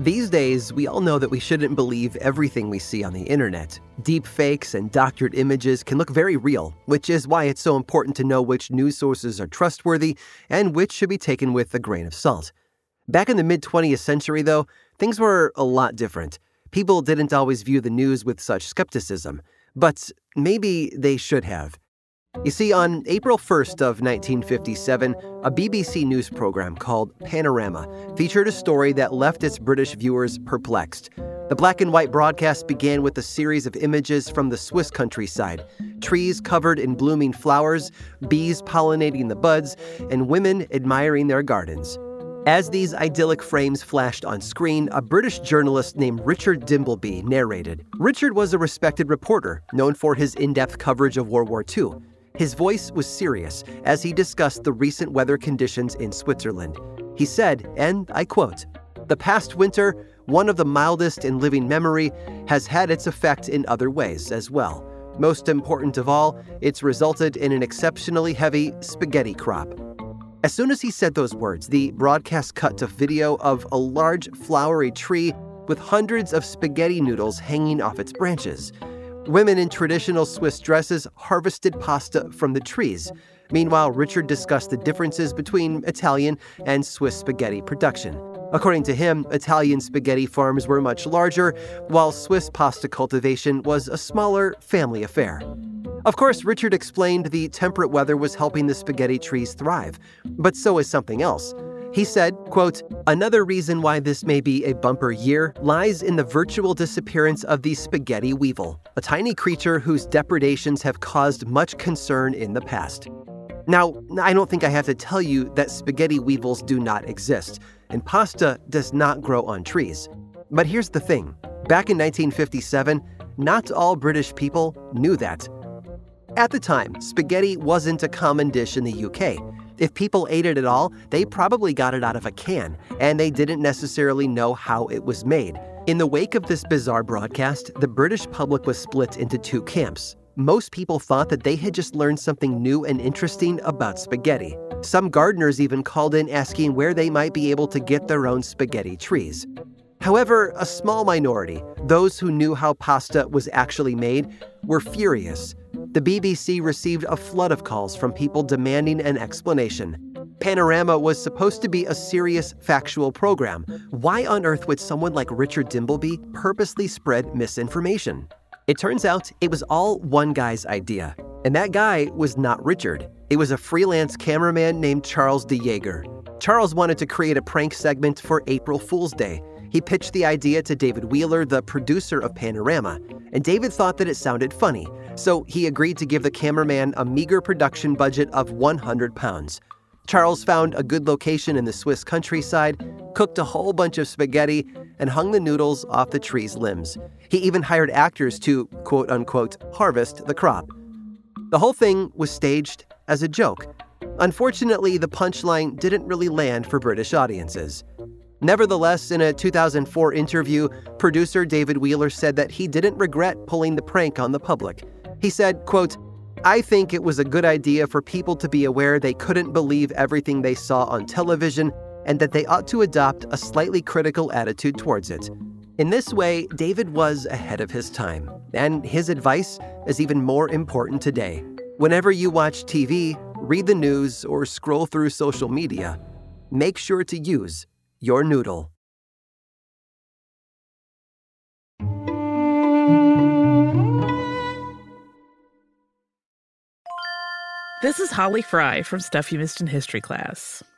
These days, we all know that we shouldn't believe everything we see on the internet. Deep fakes and doctored images can look very real, which is why it's so important to know which news sources are trustworthy and which should be taken with a grain of salt. Back in the mid 20th century, though, things were a lot different. People didn't always view the news with such skepticism, but maybe they should have. You see, on April 1st of 1957, a BBC news program called Panorama featured a story that left its British viewers perplexed. The black and white broadcast began with a series of images from the Swiss countryside trees covered in blooming flowers, bees pollinating the buds, and women admiring their gardens. As these idyllic frames flashed on screen, a British journalist named Richard Dimbleby narrated. Richard was a respected reporter, known for his in depth coverage of World War II. His voice was serious as he discussed the recent weather conditions in Switzerland. He said, and I quote, The past winter, one of the mildest in living memory, has had its effect in other ways as well. Most important of all, it's resulted in an exceptionally heavy spaghetti crop. As soon as he said those words, the broadcast cut to video of a large flowery tree with hundreds of spaghetti noodles hanging off its branches. Women in traditional Swiss dresses harvested pasta from the trees. Meanwhile, Richard discussed the differences between Italian and Swiss spaghetti production. According to him, Italian spaghetti farms were much larger, while Swiss pasta cultivation was a smaller family affair. Of course, Richard explained the temperate weather was helping the spaghetti trees thrive, but so is something else. He said, quote, Another reason why this may be a bumper year lies in the virtual disappearance of the spaghetti weevil, a tiny creature whose depredations have caused much concern in the past. Now, I don't think I have to tell you that spaghetti weevils do not exist, and pasta does not grow on trees. But here's the thing back in 1957, not all British people knew that. At the time, spaghetti wasn't a common dish in the UK. If people ate it at all, they probably got it out of a can, and they didn't necessarily know how it was made. In the wake of this bizarre broadcast, the British public was split into two camps. Most people thought that they had just learned something new and interesting about spaghetti. Some gardeners even called in asking where they might be able to get their own spaghetti trees. However, a small minority, those who knew how pasta was actually made, were furious. The BBC received a flood of calls from people demanding an explanation. Panorama was supposed to be a serious, factual program. Why on earth would someone like Richard Dimbleby purposely spread misinformation? It turns out it was all one guy's idea. And that guy was not Richard. It was a freelance cameraman named Charles de Jaeger. Charles wanted to create a prank segment for April Fool's Day. He pitched the idea to David Wheeler, the producer of Panorama, and David thought that it sounded funny, so he agreed to give the cameraman a meager production budget of 100 pounds. Charles found a good location in the Swiss countryside, cooked a whole bunch of spaghetti, and hung the noodles off the tree's limbs. He even hired actors to, quote unquote, harvest the crop. The whole thing was staged as a joke. Unfortunately, the punchline didn't really land for British audiences. Nevertheless, in a 2004 interview, producer David Wheeler said that he didn't regret pulling the prank on the public. He said, quote, I think it was a good idea for people to be aware they couldn't believe everything they saw on television and that they ought to adopt a slightly critical attitude towards it. In this way, David was ahead of his time, and his advice is even more important today. Whenever you watch TV, read the news, or scroll through social media, make sure to use your noodle. This is Holly Fry from Stuff You Missed in History class.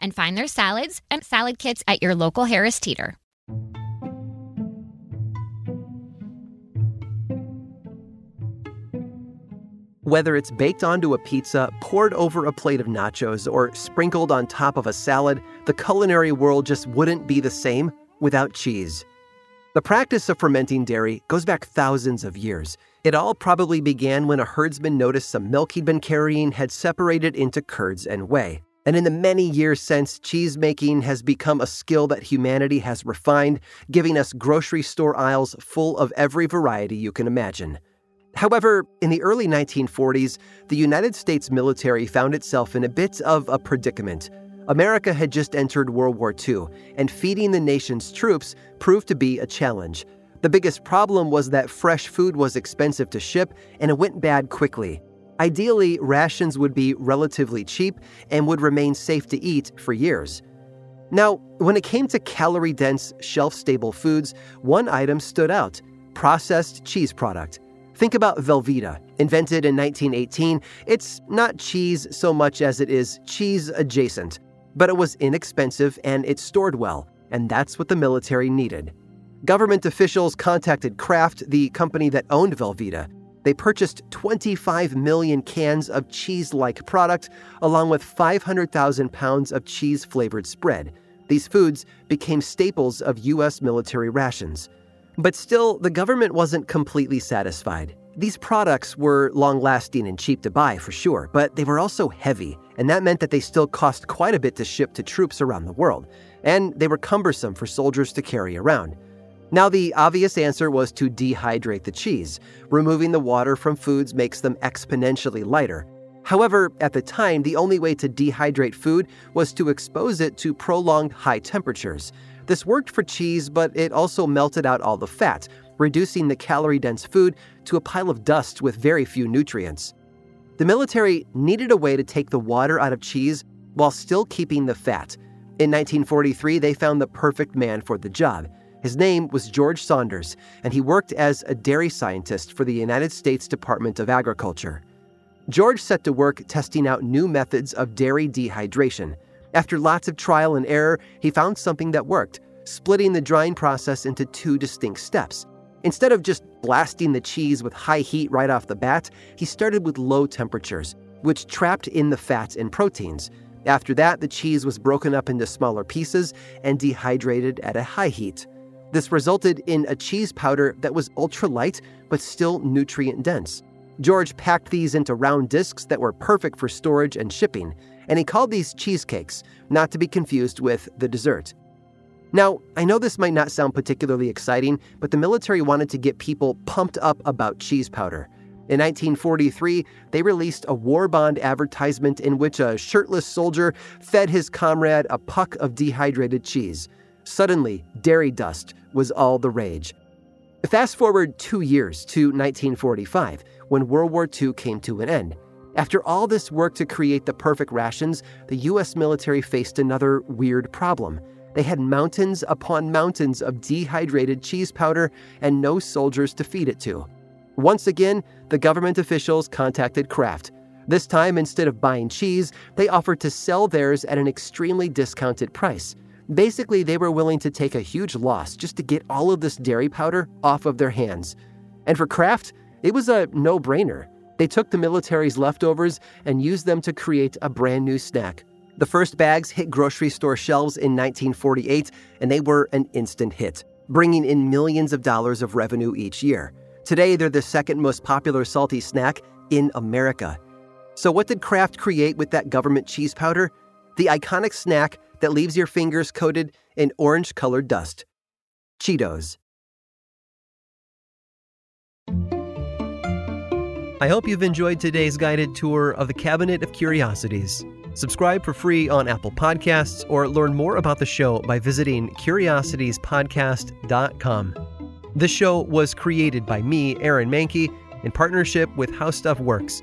and find their salads and salad kits at your local Harris Teeter. Whether it's baked onto a pizza, poured over a plate of nachos, or sprinkled on top of a salad, the culinary world just wouldn't be the same without cheese. The practice of fermenting dairy goes back thousands of years. It all probably began when a herdsman noticed some milk he'd been carrying had separated into curds and whey. And in the many years since, cheese making has become a skill that humanity has refined, giving us grocery store aisles full of every variety you can imagine. However, in the early 1940s, the United States military found itself in a bit of a predicament. America had just entered World War II, and feeding the nation's troops proved to be a challenge. The biggest problem was that fresh food was expensive to ship, and it went bad quickly. Ideally, rations would be relatively cheap and would remain safe to eat for years. Now, when it came to calorie dense, shelf stable foods, one item stood out processed cheese product. Think about Velveeta. Invented in 1918, it's not cheese so much as it is cheese adjacent. But it was inexpensive and it stored well, and that's what the military needed. Government officials contacted Kraft, the company that owned Velveeta. They purchased 25 million cans of cheese like product, along with 500,000 pounds of cheese flavored spread. These foods became staples of U.S. military rations. But still, the government wasn't completely satisfied. These products were long lasting and cheap to buy, for sure, but they were also heavy, and that meant that they still cost quite a bit to ship to troops around the world, and they were cumbersome for soldiers to carry around. Now, the obvious answer was to dehydrate the cheese. Removing the water from foods makes them exponentially lighter. However, at the time, the only way to dehydrate food was to expose it to prolonged high temperatures. This worked for cheese, but it also melted out all the fat, reducing the calorie dense food to a pile of dust with very few nutrients. The military needed a way to take the water out of cheese while still keeping the fat. In 1943, they found the perfect man for the job. His name was George Saunders, and he worked as a dairy scientist for the United States Department of Agriculture. George set to work testing out new methods of dairy dehydration. After lots of trial and error, he found something that worked, splitting the drying process into two distinct steps. Instead of just blasting the cheese with high heat right off the bat, he started with low temperatures, which trapped in the fats and proteins. After that, the cheese was broken up into smaller pieces and dehydrated at a high heat. This resulted in a cheese powder that was ultra light but still nutrient dense. George packed these into round discs that were perfect for storage and shipping, and he called these cheesecakes, not to be confused with the dessert. Now, I know this might not sound particularly exciting, but the military wanted to get people pumped up about cheese powder. In 1943, they released a war bond advertisement in which a shirtless soldier fed his comrade a puck of dehydrated cheese. Suddenly, dairy dust was all the rage. Fast forward two years to 1945, when World War II came to an end. After all this work to create the perfect rations, the US military faced another weird problem. They had mountains upon mountains of dehydrated cheese powder and no soldiers to feed it to. Once again, the government officials contacted Kraft. This time, instead of buying cheese, they offered to sell theirs at an extremely discounted price. Basically, they were willing to take a huge loss just to get all of this dairy powder off of their hands. And for Kraft, it was a no brainer. They took the military's leftovers and used them to create a brand new snack. The first bags hit grocery store shelves in 1948, and they were an instant hit, bringing in millions of dollars of revenue each year. Today, they're the second most popular salty snack in America. So, what did Kraft create with that government cheese powder? The iconic snack that leaves your fingers coated in orange colored dust Cheetos. I hope you've enjoyed today's guided tour of the Cabinet of Curiosities. Subscribe for free on Apple Podcasts or learn more about the show by visiting curiositiespodcast.com. This show was created by me, Aaron Mahnke, in partnership with How Stuff Works